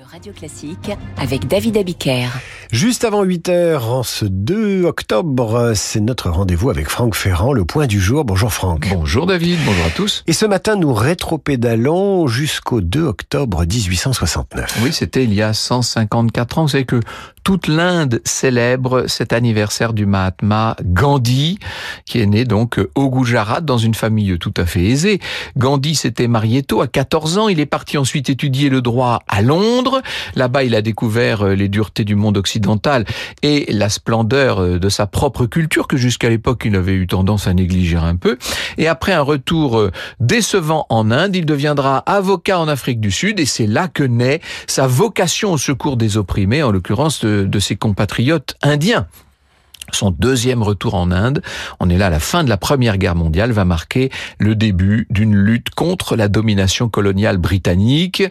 de Radio Classique avec David Abiker. Juste avant 8 heures, en ce 2 octobre, c'est notre rendez-vous avec Franck Ferrand, le point du jour. Bonjour Franck. Bonjour David, bonjour à tous. Et ce matin, nous rétropédalons jusqu'au 2 octobre 1869. Oui, c'était il y a 154 ans. Vous savez que toute l'Inde célèbre cet anniversaire du Mahatma Gandhi, qui est né donc au Gujarat dans une famille tout à fait aisée. Gandhi s'était marié tôt, à 14 ans. Il est parti ensuite étudier le droit à Londres. Là-bas, il a découvert les duretés du monde occidental et la splendeur de sa propre culture que jusqu'à l'époque il avait eu tendance à négliger un peu. Et après un retour décevant en Inde, il deviendra avocat en Afrique du Sud et c'est là que naît sa vocation au secours des opprimés, en l'occurrence de, de ses compatriotes indiens. Son deuxième retour en Inde, on est là à la fin de la Première Guerre mondiale, va marquer le début d'une lutte contre la domination coloniale britannique.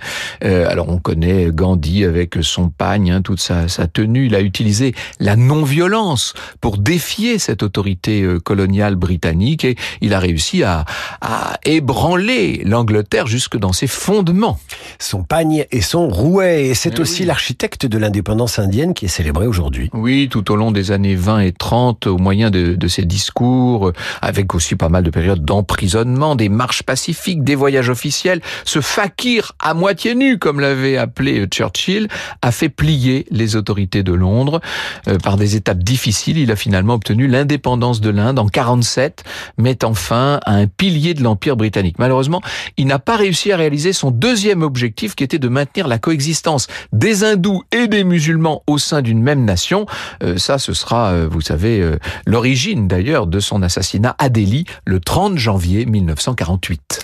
Euh, alors on connaît Gandhi avec son pagne, hein, toute sa, sa, tenue. Il a utilisé la non-violence pour défier cette autorité euh, coloniale britannique et il a réussi à, à ébranler l'Angleterre jusque dans ses fondements. Son pagne et son rouet. Et c'est aussi oui. l'architecte de l'indépendance indienne qui est célébré aujourd'hui. Oui, tout au long des années 20 et 30 au moyen de, de ses discours, avec aussi pas mal de périodes d'emprisonnement, des marches pacifiques, des voyages officiels. Ce fakir à moitié nu, comme l'avait appelé Churchill, a fait plier les autorités de Londres. Euh, par des étapes difficiles, il a finalement obtenu l'indépendance de l'Inde en 47, mettant fin à un pilier de l'Empire britannique. Malheureusement, il n'a pas réussi à réaliser son deuxième objectif qui était de maintenir la coexistence des hindous et des musulmans au sein d'une même nation. Euh, ça, ce sera, euh, vous savez, euh, l'origine d'ailleurs de son assassinat à Delhi le 30 janvier 1948.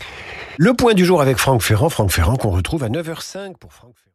Le point du jour avec Franck Ferrand, Franck Ferrand qu'on retrouve à 9h05 pour Franck Ferrand.